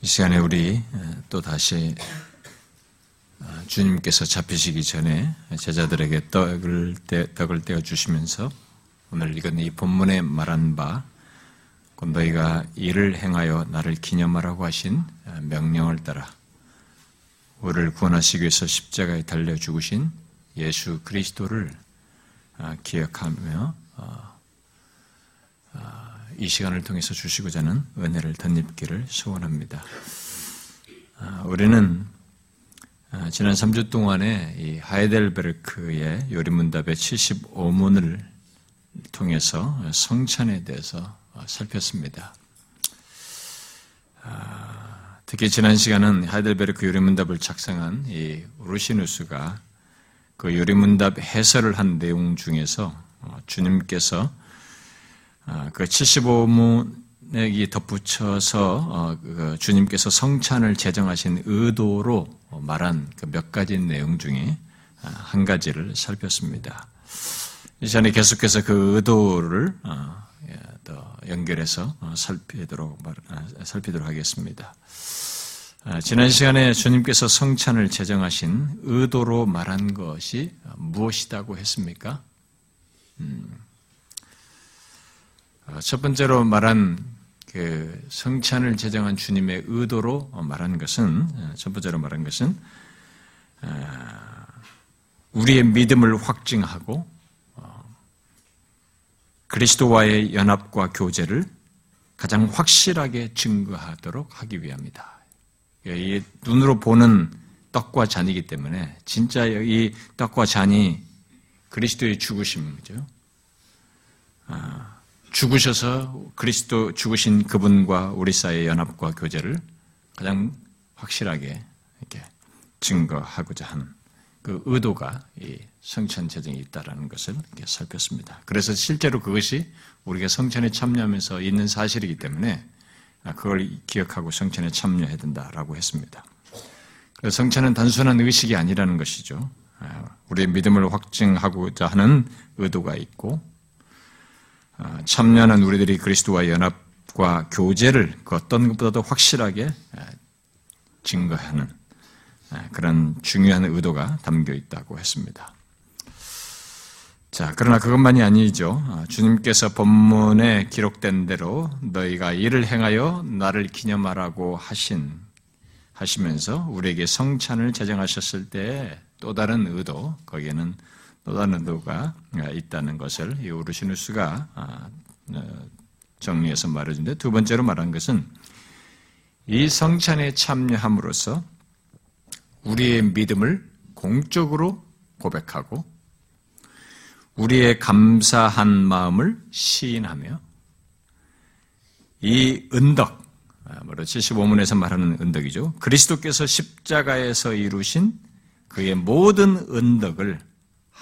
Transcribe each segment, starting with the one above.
이 시간에 우리 또 다시 아, 주님께서 잡히시기 전에 제자들에게 떡을, 떼, 떡을 떼어 주시면서 오늘 읽은 이 본문에 말한 바, 곧 너희가 이를 행하여 나를 기념하라고 하신 명령을 따라 우리를 구원하시기 위해서 십자가에 달려 죽으신 예수 그리스도를 아, 기억하며 어, 아, 이 시간을 통해서 주시고자 하는 은혜를 덧입기를 소원합니다. 아, 우리는 지난 3주 동안에 이 하이델베르크의 요리문답의 75문을 통해서 성찬에 대해서 어, 살폈습니다. 특히 지난 시간은 하이델베르크 요리문답을 작성한 이 루시누스가 그 요리문답 해설을 한 내용 중에서 어, 주님께서 어, 그 75문에 덧붙여서 어, 그 주님께서 성찬을 제정하신 의도로 말한 그몇 가지 내용 중에 한 가지를 살폈습니다. 이전에 계속해서 그 의도를 예, 더 연결해서 살피도록 살피도록 하겠습니다. 아, 지난 시간에 주님께서 성찬을 제정하신 의도로 말한 것이 무엇이라고 했습니까? 음, 아, 첫 번째로 말한 그 성찬을 제정한 주님의 의도로 말한 것은 아, 첫 번째로 말한 것은 우리의 믿음을 확증하고 어, 그리스도와의 연합과 교제를 가장 확실하게 증거하도록 하기 위함이다. 예, 이 눈으로 보는 떡과 잔이기 때문에 진짜 이 떡과 잔이 그리스도의 죽으심이죠. 아, 죽으셔서 그리스도 죽으신 그분과 우리 사이의 연합과 교제를 가장 확실하게 이렇게 증거하고자 하는 그 의도가 이 성찬 재정이 있다라는 것을 살폈습니다. 그래서 실제로 그것이 우리가 성찬에 참여하면서 있는 사실이기 때문에 아, 그걸 기억하고 성찬에 참여해야 된다라고 했습니다. 성찬은 단순한 의식이 아니라는 것이죠. 아, 우리의 믿음을 확증하고자 하는 의도가 있고 아, 참여하는 우리들이 그리스도와 연합과 교제를 그 어떤 것보다도 확실하게 증거하는 그런 중요한 의도가 담겨 있다고 했습니다. 자, 그러나 그것만이 아니죠. 아, 주님께서 본문에 기록된 대로 너희가 이를 행하여 나를 기념하라고 하신, 하시면서 우리에게 성찬을 제정하셨을 때 또 다른 의도, 거기에는 또 다른 의도가 있다는 것을 이 우르시누스가 아, 어, 정리해서 말해준데 두 번째로 말한 것은 이 성찬에 참여함으로써 우리의 믿음을 공적으로 고백하고 우리의 감사한 마음을 시인하며 이 은덕, 바로 75문에서 말하는 은덕이죠. 그리스도께서 십자가에서 이루신 그의 모든 은덕을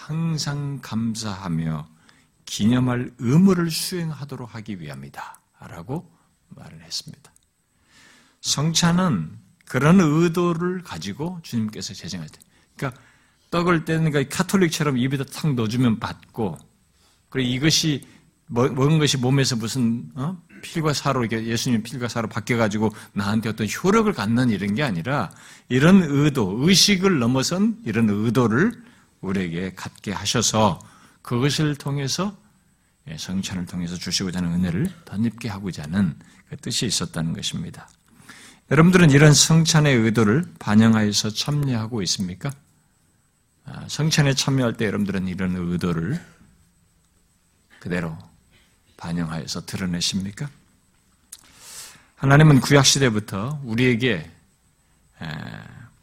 항상 감사하며 기념할 의무를 수행하도록 하기 위함이다. 라고 말을 했습니다. 성찬은 그런 의도를 가지고 주님께서 제정할 때. 그러니까 떡을 떼는 거 카톨릭처럼 입에다 탁 넣어주면 받고 그리고 이것이 먹은 것이 몸에서 무슨 어? 필과 사로 예수님 필과 사로 바뀌어가지고 나한테 어떤 효력을 갖는 이런 게 아니라 이런 의도, 의식을 넘어선 이런 의도를 우리에게 갖게 하셔서 그것을 통해서 예, 성찬을 통해서 주시고자 하는 은혜를 덧입게 하고자 하는 그 뜻이 있었다는 것입니다. 여러분들은 이런 성찬의 의도를 반영하여서 참여하고 있습니까? 아, 성찬에 참여할 때 여러분들은 이런 의도를 그대로 반영하여서 드러내십니까? 하나님은 구약시대부터 우리에게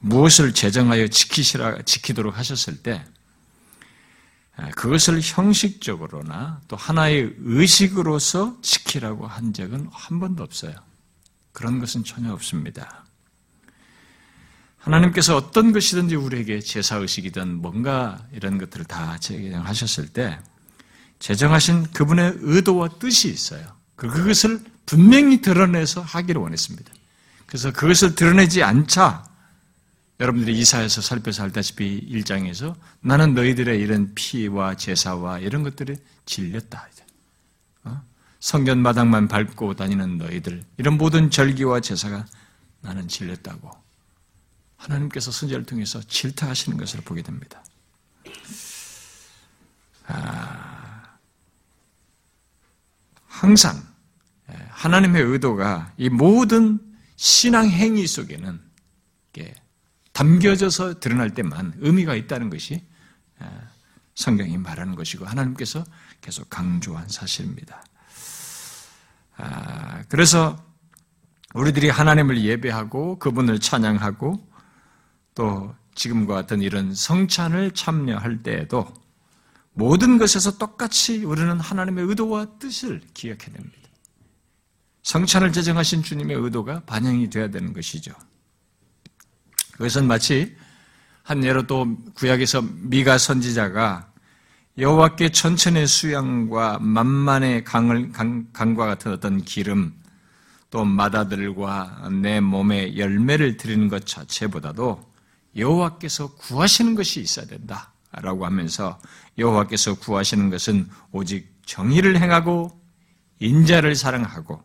무엇을 제정하여 지키시라, 지키도록 하셨을 때 그것을 형식적으로나 또 하나의 의식으로서 지키라고 한 적은 한 번도 없어요. 그런 것은 전혀 없습니다. 하나님께서 어떤 것이든지 우리에게 제사의식이든 뭔가 이런 것들을 다 제정하셨을 때 제정하신 그분의 의도와 뜻이 있어요. 그, 그것을 분명히 드러내서 하기를 원했습니다. 그래서 그것을 드러내지 않자 여러분들이 이사에서 살펴서 알다시피 1장에서 나는 너희들의 이런 피와 제사와 이런 것들에 질렸다. 어? 성전 마당만 밟고 다니는 너희들 이런 모든 절기와 제사가 나는 질렸다고 하나님께서 선제를 통해서 질타하시는 것을 보게 됩니다. 아, 항상 예, 하나님의 의도가 이 모든 신앙 행위 속에는 담겨져서 드러날 때만 의미가 있다는 것이 예, 성경이 말하는 것이고 하나님께서 계속 강조한 사실입니다. 아, 그래서 우리들이 하나님을 예배하고 그분을 찬양하고 또 지금과 같은 이런 성찬을 참여할 때에도 모든 것에서 똑같이 우리는 하나님의 의도와 뜻을 기억해야 됩니다. 성찬을 제정하신 주님의 의도가 반영이 되어야 되는 것이죠. 그것은 마치 한 예로 또 구약에서 미가 선지자가 여호와께 천천의 수양과 만만의 강을, 강, 강과 같은 어떤 기름 또 마다들과 내 몸에 열매를 드리는 것 자체보다도 여호와께서 구하시는 것이 있어야 된다라고 하면서 여호와께서 구하시는 것은 오직 정의를 행하고 인자를 사랑하고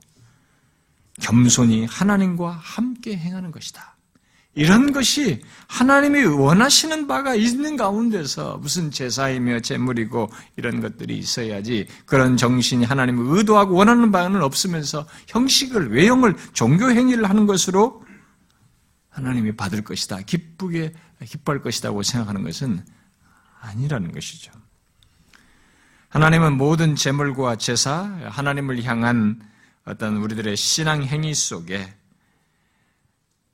겸손히 하나님과 함께 행하는 것이다. 이런 것이 하나님이 원하시는 바가 있는 가운데서 무슨 제사이며 제물이고 이런 것들이 있어야지 그런 정신이 하나님을 의도하고 원하는 바는 없으면서 형식을 외형을 종교 행위를 하는 것으로 하나님이 받을 것이다. 기쁘게 기뻐할 것이다고 생각하는 것은 아니라는 것이죠. 하나님은 모든 제물과 제사, 하나님을 향한 어떤 우리들의 신앙 행위 속에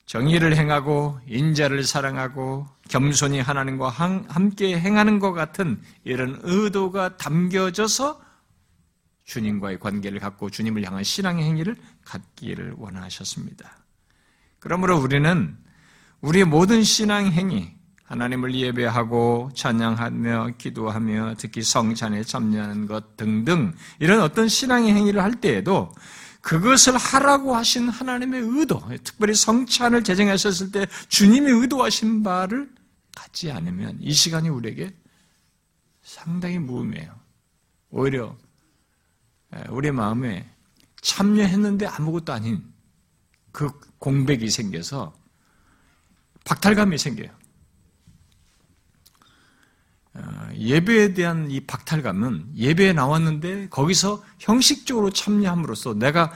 정의를 행하고 인자를 사랑하고 겸손히 하나님과 함께 행하는 것 같은 이런 의도가 담겨져서 주님과의 관계를 갖고 주님을 향한 신앙의 행위를 갖기를 원하셨습니다. 그러므로 우리는 우리의 모든 신앙 행위, 하나님을 예배하고 찬양하며 기도하며 특히 성찬에 참여하는 것 등등 이런 어떤 신앙의 행위를 할 때에도 그것을 하라고 하신 하나님의 의도, 특별히 성찬을 제정하셨을 때 주님이 의도하신 바를 갖지 않으면 이 시간이 우리에게 상당히 무음해요. 오히려 우리 마음에 참여했는데 아무것도 아닌 그 공백이 생겨서 박탈감이 생겨요. 어, 예배에 대한 이 박탈감은 예배에 나왔는데 거기서 형식적으로 참여함으로써 내가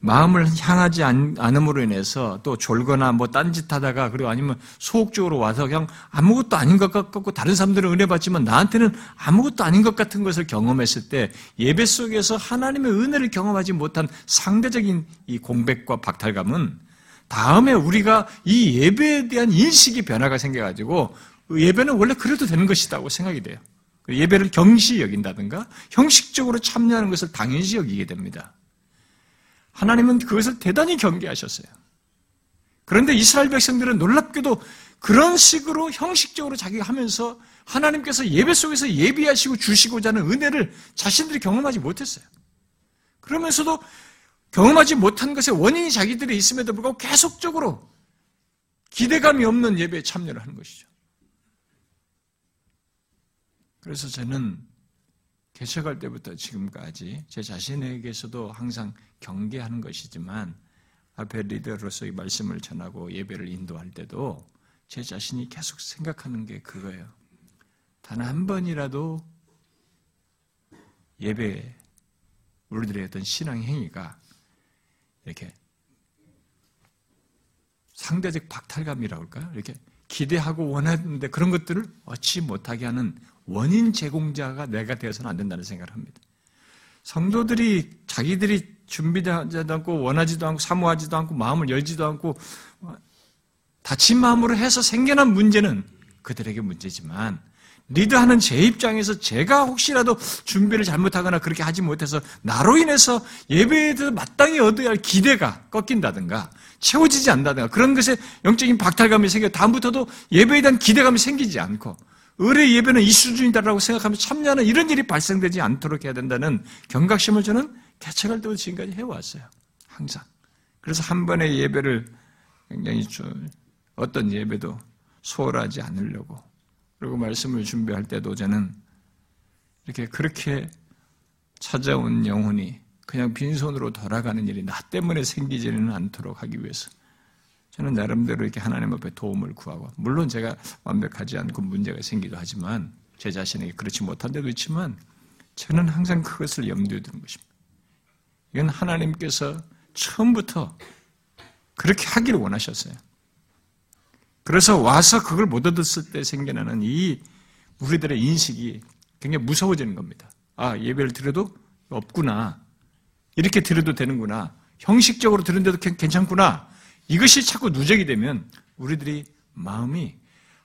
마음을 향하지 않음으로 인해서 또 졸거나 뭐 딴짓하다가 그리고 아니면 소극적으로 와서 그냥 아무것도 아닌 것 같고 다른 사람들은 은혜 받지만 나한테는 아무것도 아닌 것 같은 것을 경험했을 때 예배 속에서 하나님의 은혜를 경험하지 못한 상대적인 이 공백과 박탈감은 다음에 우리가 이 예배에 대한 인식이 변화가 생겨가지고 예배는 원래 그래도 되는 것이다고 생각이 돼요. 예배를 경시 여긴다든가 형식적으로 참여하는 것을 당연시 여기게 됩니다. 하나님은 그것을 대단히 경계하셨어요. 그런데 이스라엘 백성들은 놀랍게도 그런 식으로 형식적으로 자기가 하면서 하나님께서 예배 속에서 예비하시고 주시고자 하는 은혜를 자신들이 경험하지 못했어요. 그러면서도 경험하지 못한 것의 원인이 자기들이 있음에도 불구하고 계속적으로 기대감이 없는 예배에 참여를 하는 것이죠. 그래서 저는 개척할 때부터 지금까지 제 자신에게서도 항상 경계하는 것이지만 앞에 리더로서 이 말씀을 전하고 예배를 인도할 때도 제 자신이 계속 생각하는 게 그거예요. 단 한 번이라도 예배 우리들의 어떤 신앙 행위가 이렇게 상대적 박탈감이라고 할까요? 이렇게 기대하고 원하는데 그런 것들을 얻지 못하게 하는 원인 제공자가 내가 되어서는 안 된다는 생각을 합니다. 성도들이 자기들이 준비하지도 않고 원하지도 않고 사모하지도 않고 마음을 열지도 않고 다친 마음으로 해서 생겨난 문제는 그들에게 문제지만 리드하는 제 입장에서 제가 혹시라도 준비를 잘못하거나 그렇게 하지 못해서 나로 인해서 예배에 대해서 마땅히 얻어야 할 기대가 꺾인다든가 채워지지 않는다든가 그런 것에 영적인 박탈감이 생겨 다음부터도 예배에 대한 기대감이 생기지 않고 의뢰 예배는 이 수준이다라고 생각하면 참여하는 이런 일이 발생되지 않도록 해야 된다는 경각심을 저는 개척할 때부터 지금까지 해왔어요. 항상. 그래서 한 번의 예배를 굉장히 어떤 예배도 소홀하지 않으려고 그리고 말씀을 준비할 때도 저는 이렇게 그렇게 찾아온 영혼이 그냥 빈손으로 돌아가는 일이 나 때문에 생기지는 않도록 하기 위해서 저는 나름대로 이렇게 하나님 앞에 도움을 구하고, 물론 제가 완벽하지 않고 문제가 생기도 하지만, 제 자신에게 그렇지 못한 데도 있지만, 저는 항상 그것을 염두에 두는 것입니다. 이건 하나님께서 처음부터 그렇게 하기를 원하셨어요. 그래서 와서 그걸 못 얻었을 때 생겨나는 이 우리들의 인식이 굉장히 무서워지는 겁니다. 아, 예배를 드려도 없구나. 이렇게 드려도 되는구나. 형식적으로 드는데도 괜찮구나. 이것이 자꾸 누적이 되면 우리들이 마음이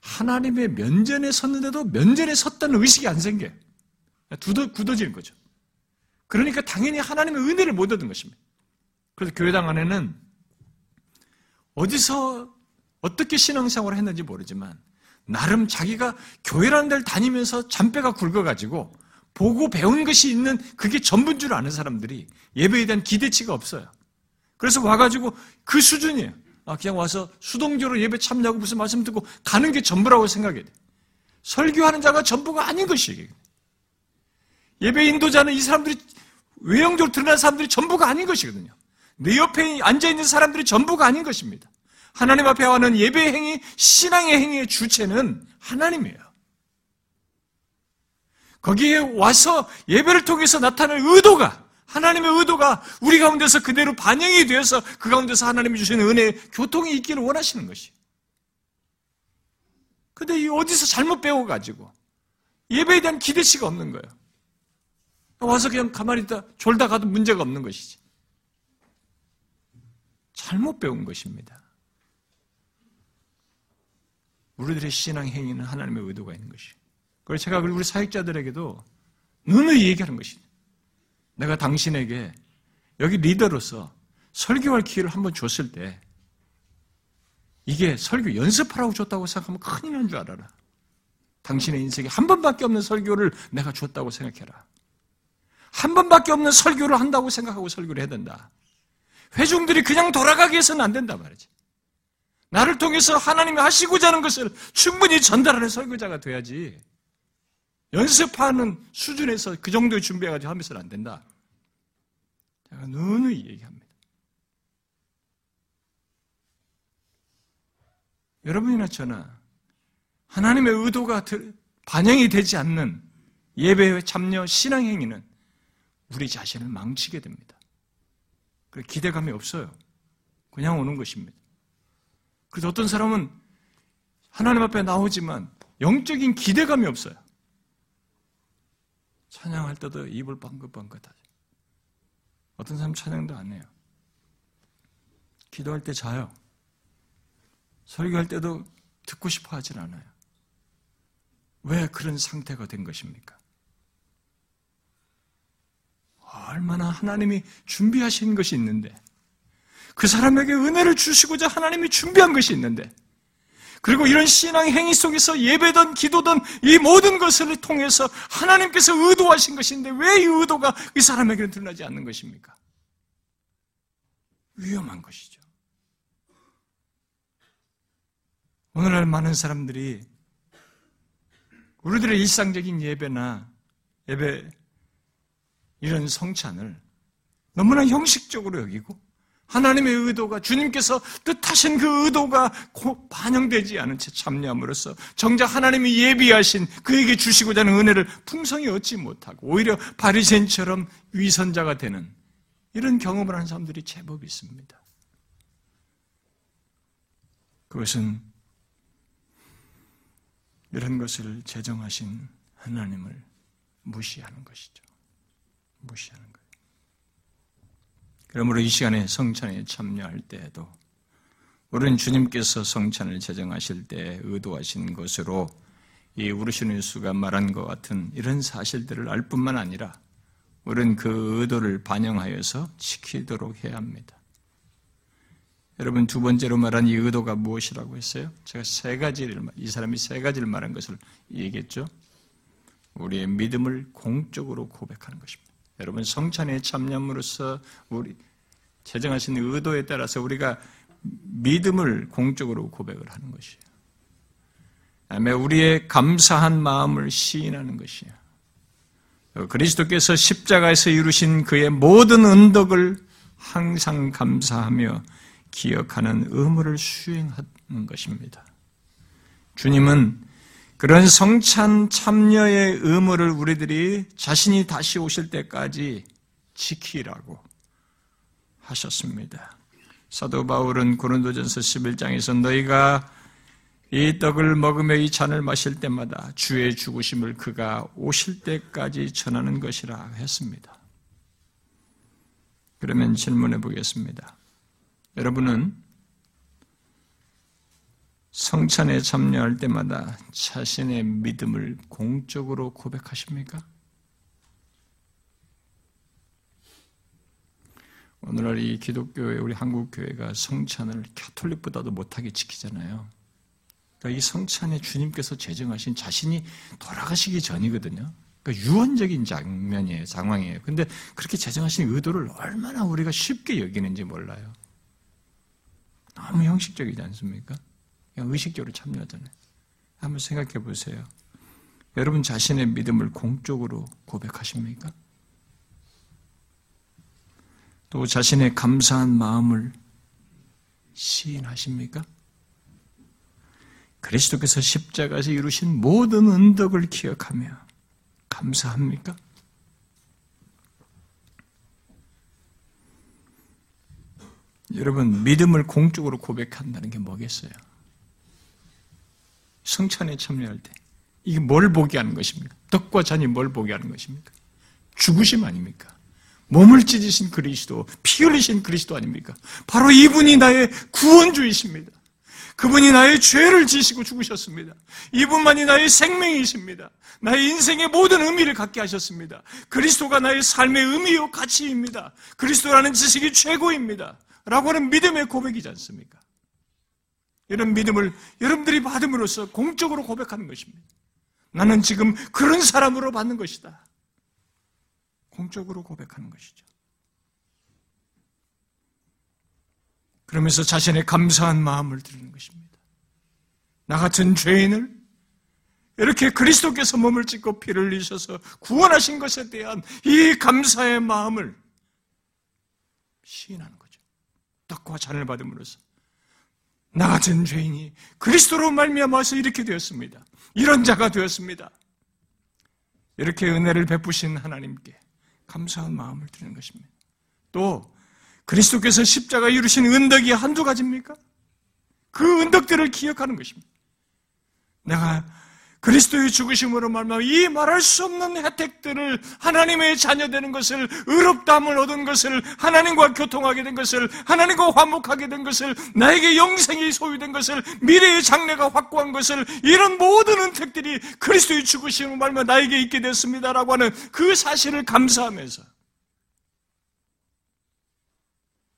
하나님의 면전에 섰는데도 면전에 섰다는 의식이 안 생겨요. 굳어, 굳어지는 거죠. 그러니까 당연히 하나님의 은혜를 못 얻은 것입니다. 그래서 교회당 안에는 어디서 어떻게 신앙생활을 했는지 모르지만 나름 자기가 교회라는 데를 다니면서 잔뼈가 굵어가지고 보고 배운 것이 있는 그게 전부인 줄 아는 사람들이 예배에 대한 기대치가 없어요. 그래서 와가지고 그 수준이에요. 아, 그냥 와서 수동적으로 예배 참여하고 무슨 말씀 듣고 가는 게 전부라고 생각해야 돼. 설교하는 자가 전부가 아닌 것이에요. 예배 인도자는 이 사람들이 외형적으로 드러난 사람들이 전부가 아닌 것이거든요. 내 옆에 앉아있는 사람들이 전부가 아닌 것입니다. 하나님 앞에 와는 예배 행위, 신앙의 행위의 주체는 하나님이에요. 거기에 와서 예배를 통해서 나타날 의도가 하나님의 의도가 우리 가운데서 그대로 반영이 되어서 그 가운데서 하나님이 주시는 은혜의 교통이 있기를 원하시는 것이. 근데 이 어디서 잘못 배워가지고 예배에 대한 기대치가 없는 거예요. 와서 그냥 가만히 있다 졸다 가도 문제가 없는 것이지. 잘못 배운 것입니다. 우리들의 신앙 행위는 하나님의 의도가 있는 것이. 그래서 제가 우리 사역자들에게도 누누이 얘기하는 것입니다. 내가 당신에게 여기 리더로서 설교할 기회를 한번 줬을 때 이게 설교 연습하라고 줬다고 생각하면 큰일 난 줄 알아라. 당신의 인생에 한 번밖에 없는 설교를 내가 줬다고 생각해라. 한 번밖에 없는 설교를 한다고 생각하고 설교를 해야 된다. 회중들이 그냥 돌아가게 해서는 안 된다 말이지. 나를 통해서 하나님이 하시고자 하는 것을 충분히 전달하는 설교자가 돼야지. 연습하는 수준에서 그 정도의 준비해가지고 하면서는 안 된다. 제가 누누이 얘기합니다. 여러분이나 저나 하나님의 의도가 반영이 되지 않는 예배에 참여 신앙 행위는 우리 자신을 망치게 됩니다. 기대감이 없어요. 그냥 오는 것입니다. 그래서 어떤 사람은 하나님 앞에 나오지만 영적인 기대감이 없어요. 찬양할 때도 입을 빵긋빵긋하죠. 어떤 사람 찬양도 안 해요. 기도할 때 자요. 설교할 때도 듣고 싶어 하진 않아요. 왜 그런 상태가 된 것입니까? 얼마나 하나님이 준비하신 것이 있는데, 그 사람에게 은혜를 주시고자 하나님이 준비한 것이 있는데, 그리고 이런 신앙 행위 속에서 예배든 기도든 이 모든 것을 통해서 하나님께서 의도하신 것인데 왜 이 의도가 이 사람에게는 드러나지 않는 것입니까? 위험한 것이죠. 오늘날 많은 사람들이 우리들의 일상적인 예배나 예배 이런 성찬을 너무나 형식적으로 여기고 하나님의 의도가 주님께서 뜻하신 그 의도가 반영되지 않은 채 참여함으로써 정작 하나님이 예비하신 그에게 주시고자 하는 은혜를 풍성히 얻지 못하고 오히려 바리새인처럼 위선자가 되는 이런 경험을 하는 사람들이 제법 있습니다. 그것은 이런 것을 제정하신 하나님을 무시하는 것이죠. 무시하는. 그러므로 이 시간에 성찬에 참여할 때에도 우리는 주님께서 성찬을 제정하실 때 의도하신 것으로 이 우르시는 수가 말한 것 같은 이런 사실들을 알 뿐만 아니라 우리는 그 의도를 반영하여서 지키도록 해야 합니다. 여러분 두 번째로 말한 이 의도가 무엇이라고 했어요? 제가 세 가지를 이 사람이 세 가지를 말한 것을 얘기했죠. 우리의 믿음을 공적으로 고백하는 것입니다. 여러분 성찬에 참여함으로써 우리 제정하신 의도에 따라서 우리가 믿음을 공적으로 고백을 하는 것이에요. 다음에 우리의 감사한 마음을 시인하는 것이에요. 그리스도께서 십자가에서 이루신 그의 모든 은덕을 항상 감사하며 기억하는 의무를 수행하는 것입니다. 주님은 그런 성찬 참여의 의무를 우리들이 자신이 다시 오실 때까지 지키라고 하셨습니다. 사도 바울은 고린도전서 11장에서 너희가 이 떡을 먹으며 이 잔을 마실 때마다 주의 죽으심을 그가 오실 때까지 전하는 것이라 했습니다. 그러면 질문해 보겠습니다. 여러분은 성찬에 참여할 때마다 자신의 믿음을 공적으로 고백하십니까? 오늘날 이 기독교회, 우리 한국 교회가 성찬을 캐톨릭보다도 못하게 지키잖아요. 그러니까 이 성찬에 주님께서 제정하신 자신이 돌아가시기 전이거든요. 그러니까 유언적인 장면이에요, 상황이에요. 근데 그렇게 제정하신 의도를 얼마나 우리가 쉽게 여기는지 몰라요. 너무 형식적이지 않습니까? 의식적으로 참여하잖아요. 한번 생각해 보세요. 여러분 자신의 믿음을 공적으로 고백하십니까? 또 자신의 감사한 마음을 시인하십니까? 그리스도께서 십자가에서 이루신 모든 은덕을 기억하며 감사합니까? 여러분, 믿음을 공적으로 고백한다는 게 뭐겠어요? 성찬에 참여할 때. 이게 뭘 보게 하는 것입니까? 떡과 잔이 뭘 보게 하는 것입니까? 죽으심 아닙니까? 몸을 찢으신 그리스도, 피 흘리신 그리스도 아닙니까? 바로 이분이 나의 구원주이십니다. 그분이 나의 죄를 지시고 죽으셨습니다. 이분만이 나의 생명이십니다. 나의 인생의 모든 의미를 갖게 하셨습니다. 그리스도가 나의 삶의 의미요 가치입니다. 그리스도라는 지식이 최고입니다. 라고 하는 믿음의 고백이지 않습니까? 이런 믿음을 여러분들이 받음으로써 공적으로 고백하는 것입니다. 나는 지금 그런 사람으로 받는 것이다. 공적으로 고백하는 것이죠. 그러면서 자신의 감사한 마음을 드리는 것입니다. 나 같은 죄인을 이렇게 그리스도께서 몸을 찢고 피를 흘리셔서 구원하신 것에 대한 이 감사의 마음을 시인하는 거죠. 떡과 잔을 받음으로써 나 같은 죄인이 그리스도로 말미암아서 이렇게 되었습니다. 이런 자가 되었습니다. 이렇게 은혜를 베푸신 하나님께 감사한 마음을 드리는 것입니다. 또 그리스도께서 십자가 이루신 은덕이 한두 가지입니까? 그 은덕들을 기억하는 것입니다. 내가 그리스도의 죽으심으로 말미암아 이 말할 수 없는 혜택들을 하나님의 자녀 되는 것을 의롭다함을 얻은 것을 하나님과 교통하게 된 것을 하나님과 화목하게 된 것을 나에게 영생이 소유된 것을 미래의 장래가 확고한 것을 이런 모든 혜택들이 그리스도의 죽으심으로 말미암아 나에게 있게 됐습니다라고 하는 그 사실을 감사하면서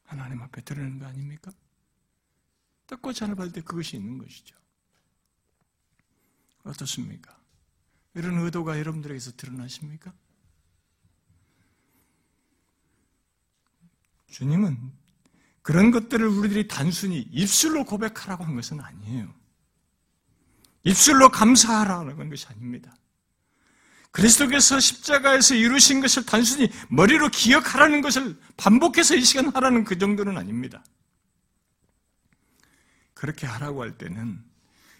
하나님 앞에 드리는 거 아닙니까? 떡과 잔을 받을 때 그것이 있는 것이죠. 어떻습니까? 이런 의도가 여러분들에게서 드러나십니까? 주님은 그런 것들을 우리들이 단순히 입술로 고백하라고 한 것은 아니에요. 입술로 감사하라는 것이 아닙니다. 그리스도께서 십자가에서 이루신 것을 단순히 머리로 기억하라는 것을 반복해서 이 시간 하라는 그 정도는 아닙니다. 그렇게 하라고 할 때는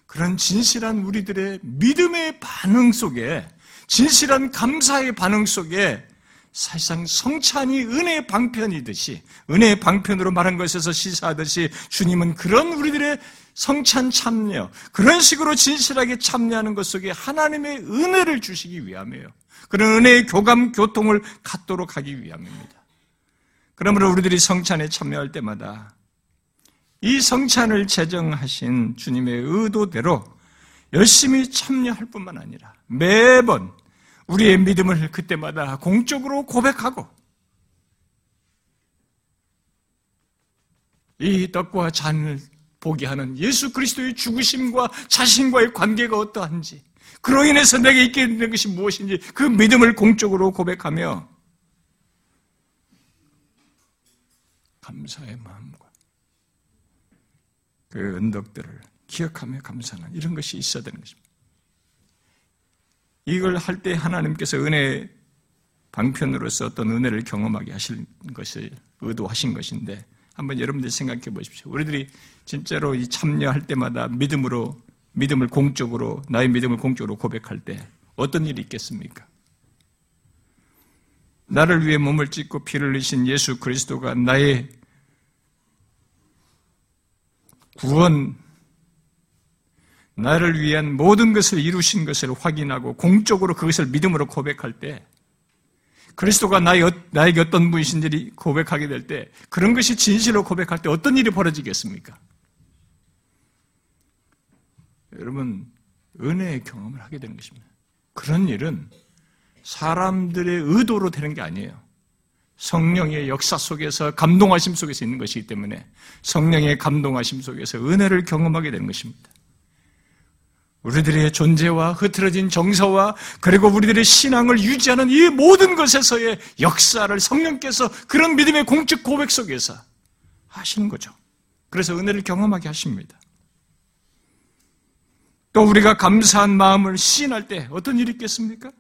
그런 진실한 우리들의 믿음의 반응 속에, 진실한 감사의 반응 속에 사실상 성찬이 은혜의 방편이듯이, 은혜의 방편으로 말한 것에서 시사하듯이 주님은 그런 우리들의 성찬 참여, 그런 식으로 진실하게 참여하는 것 속에 하나님의 은혜를 주시기 위함이에요. 그런 은혜의 교감, 교통을 갖도록 하기 위함입니다. 그러므로 우리들이 성찬에 참여할 때마다 이 성찬을 제정하신 주님의 의도대로 열심히 참여할 뿐만 아니라 매번 우리의 믿음을 그때마다 공적으로 고백하고 이 떡과 잔을 보게 하는 예수 그리스도의 죽으심과 자신과의 관계가 어떠한지 그로 인해서 내게 있게 되는 것이 무엇인지 그 믿음을 공적으로 고백하며 감사의 마음과 그 은덕들을 기억하며 감사하는 이런 것이 있어야 되는 것입니다. 이걸 할 때 하나님께서 은혜 방편으로서 어떤 은혜를 경험하게 하실 것을 의도하신 것인데 한번 여러분들 생각해 보십시오. 우리들이 진짜로 이 참여할 때마다 믿음으로 믿음을 공적으로 나의 믿음을 공적으로 고백할 때 어떤 일이 있겠습니까? 나를 위해 몸을 찢고 피를 흘리신 예수 그리스도가 나의 구원, 나를 위한 모든 것을 이루신 것을 확인하고 공적으로 그것을 믿음으로 고백할 때 그리스도가 나의, 나에게 어떤 분이신지 고백하게 될 때 그런 것이 진실로 고백할 때 어떤 일이 벌어지겠습니까? 여러분 은혜의 경험을 하게 되는 것입니다. 그런 일은 사람들의 의도로 되는 게 아니에요. 성령의 역사 속에서 감동하심 속에서 있는 것이기 때문에 성령의 감동하심 속에서 은혜를 경험하게 되는 것입니다. 우리들의 존재와 흐트러진 정서와 그리고 우리들의 신앙을 유지하는 이 모든 것에서의 역사를 성령께서 그런 믿음의 공적 고백 속에서 하시는 거죠. 그래서 은혜를 경험하게 하십니다. 또 우리가 감사한 마음을 시인할 때 어떤 일이 있겠습니까?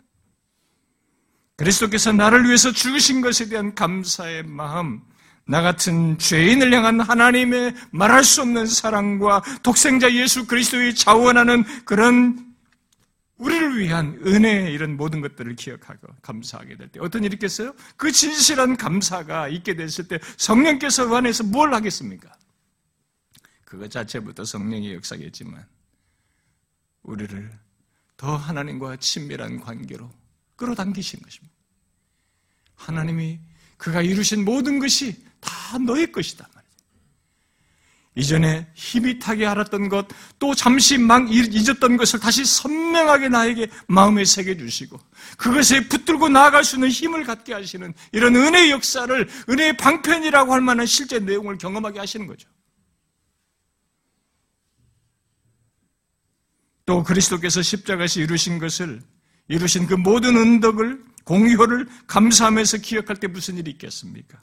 그리스도께서 나를 위해서 죽으신 것에 대한 감사의 마음, 나 같은 죄인을 향한 하나님의 말할 수 없는 사랑과 독생자 예수 그리스도의 자원하는 그런 우리를 위한 은혜 이런 모든 것들을 기억하고 감사하게 될 때 어떤 일이 있겠어요? 그 진실한 감사가 있게 됐을 때 성령께서 그 안에서 뭘 하겠습니까? 그것 자체부터 성령의 역사겠지만 우리를 더 하나님과 친밀한 관계로 끌어당기신 것입니다. 하나님이 그가 이루신 모든 것이 다 너의 것이다. 이전에 희비하게 알았던 것, 또 잠시 막 잊었던 것을 다시 선명하게 나에게 마음에 새겨 주시고, 그것에 붙들고 나아갈 수 있는 힘을 갖게 하시는 이런 은혜의 역사를 은혜의 방편이라고 할 만한 실제 내용을 경험하게 하시는 거죠. 또 그리스도께서 십자가에서 이루신 것을, 이루신 그 모든 은덕을, 공효를 감사하면서 기억할 때 무슨 일이 있겠습니까?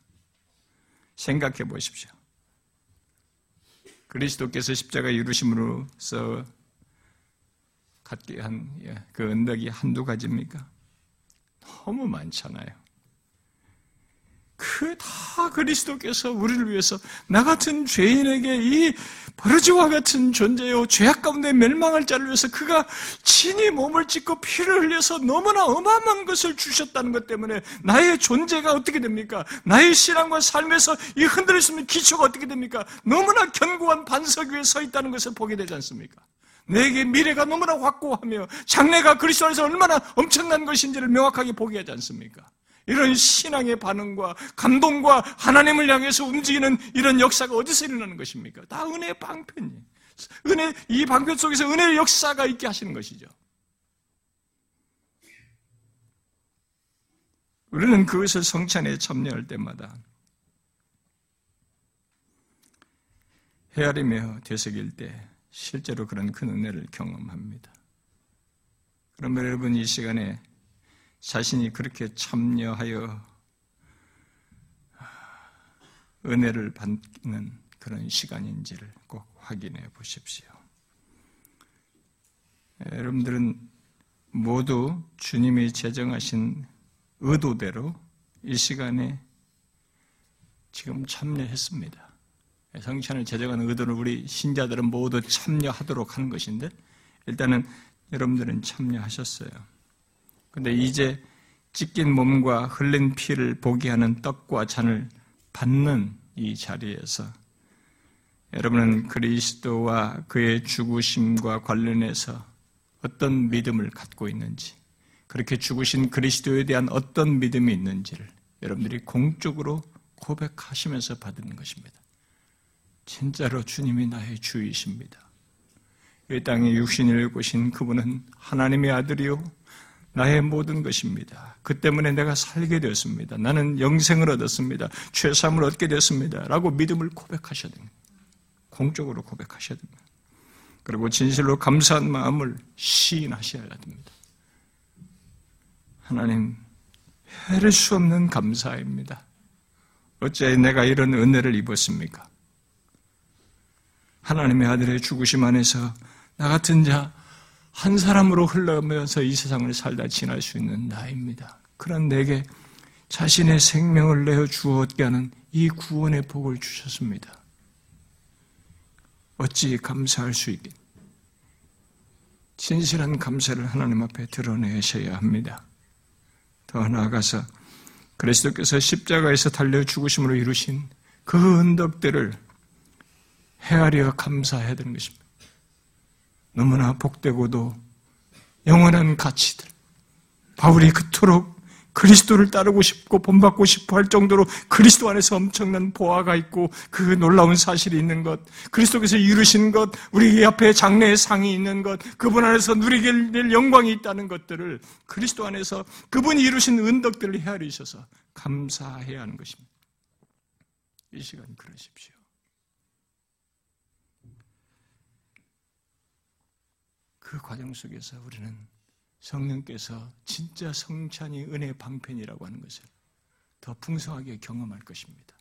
생각해 보십시오. 그리스도께서 십자가 이루심으로써 갖게 한그 예, 은덕이 한두 가지입니까? 너무 많잖아요. 그 다 그리스도께서 우리를 위해서 나 같은 죄인에게 이 버르지와 같은 존재요 죄악 가운데 멸망할 자를 위해서 그가 친히 몸을 찢고 피를 흘려서 너무나 어마어마한 것을 주셨다는 것 때문에 나의 존재가 어떻게 됩니까? 나의 신앙과 삶에서 이 흔들릴 수 있는 기초가 어떻게 됩니까? 너무나 견고한 반석 위에 서 있다는 것을 보게 되지 않습니까? 내게 미래가 너무나 확고하며 장래가 그리스도 안에서 얼마나 엄청난 것인지를 명확하게 보게 하지 않습니까? 이런 신앙의 반응과 감동과 하나님을 향해서 움직이는 이런 역사가 어디서 일어나는 것입니까? 다 은혜의 방편이에요. 은혜, 이 방편 속에서 은혜의 역사가 있게 하시는 것이죠. 우리는 그것을 성찬에 참여할 때마다 헤아리며 되새길 때 실제로 그런 큰 은혜를 경험합니다. 그러면 여러분 이 시간에 자신이 그렇게 참여하여 은혜를 받는 그런 시간인지를 꼭 확인해 보십시오. 여러분들은 모두 주님이 제정하신 의도대로 이 시간에 지금 참여했습니다. 성찬을 제정하는 의도를 우리 신자들은 모두 참여하도록 하는 것인데 일단은 여러분들은 참여하셨어요. 근데 이제 찢긴 몸과 흘린 피를 보게 하는 떡과 잔을 받는 이 자리에서 여러분은 그리스도와 그의 죽으심과 관련해서 어떤 믿음을 갖고 있는지, 그렇게 죽으신 그리스도에 대한 어떤 믿음이 있는지를 여러분들이 공적으로 고백하시면서 받는 것입니다. 진짜로 주님이 나의 주이십니다. 이 땅에 육신을 보신 그분은 하나님의 아들이요, 나의 모든 것입니다. 그 때문에 내가 살게 되었습니다. 나는 영생을 얻었습니다. 죄삼을 얻게 되었습니다. 라고 믿음을 고백하셔야 됩니다. 공적으로 고백하셔야 됩니다. 그리고 진실로 감사한 마음을 시인하셔야 됩니다. 하나님, 헤아릴 수 없는 감사입니다. 어째 내가 이런 은혜를 입었습니까? 하나님의 아들의 죽으심 안에서 나 같은 자, 한 사람으로 흘러가면서 이 세상을 살다 지날 수 있는 나입니다. 그런 내게 자신의 생명을 내어 주었게 하는 이 구원의 복을 주셨습니다. 어찌 감사할 수 있겠? 진실한 감사를 하나님 앞에 드러내셔야 합니다. 더 나아가서 그리스도께서 십자가에서 달려 죽으심으로 이루신 그 은덕들을 헤아려 감사해야 되는 것입니다. 너무나 복되고도 영원한 가치들. 바울이 그토록 그리스도를 따르고 싶고 본받고 싶어 할 정도로 그리스도 안에서 엄청난 보화가 있고 그 놀라운 사실이 있는 것, 그리스도께서 이루신 것, 우리 앞에 장래의 상이 있는 것, 그분 안에서 누리게 될 영광이 있다는 것들을 그리스도 안에서 그분이 이루신 은덕들을 헤아리셔서 감사해야 하는 것입니다. 이 시간 그러십시오. 그 과정 속에서 우리는 성령께서 진짜 성찬이 은혜 방편이라고 하는 것을 더 풍성하게 경험할 것입니다.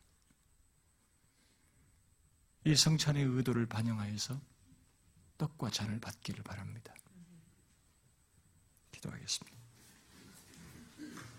이 성찬의 의도를 반영하여서 떡과 잔을 받기를 바랍니다. 기도하겠습니다.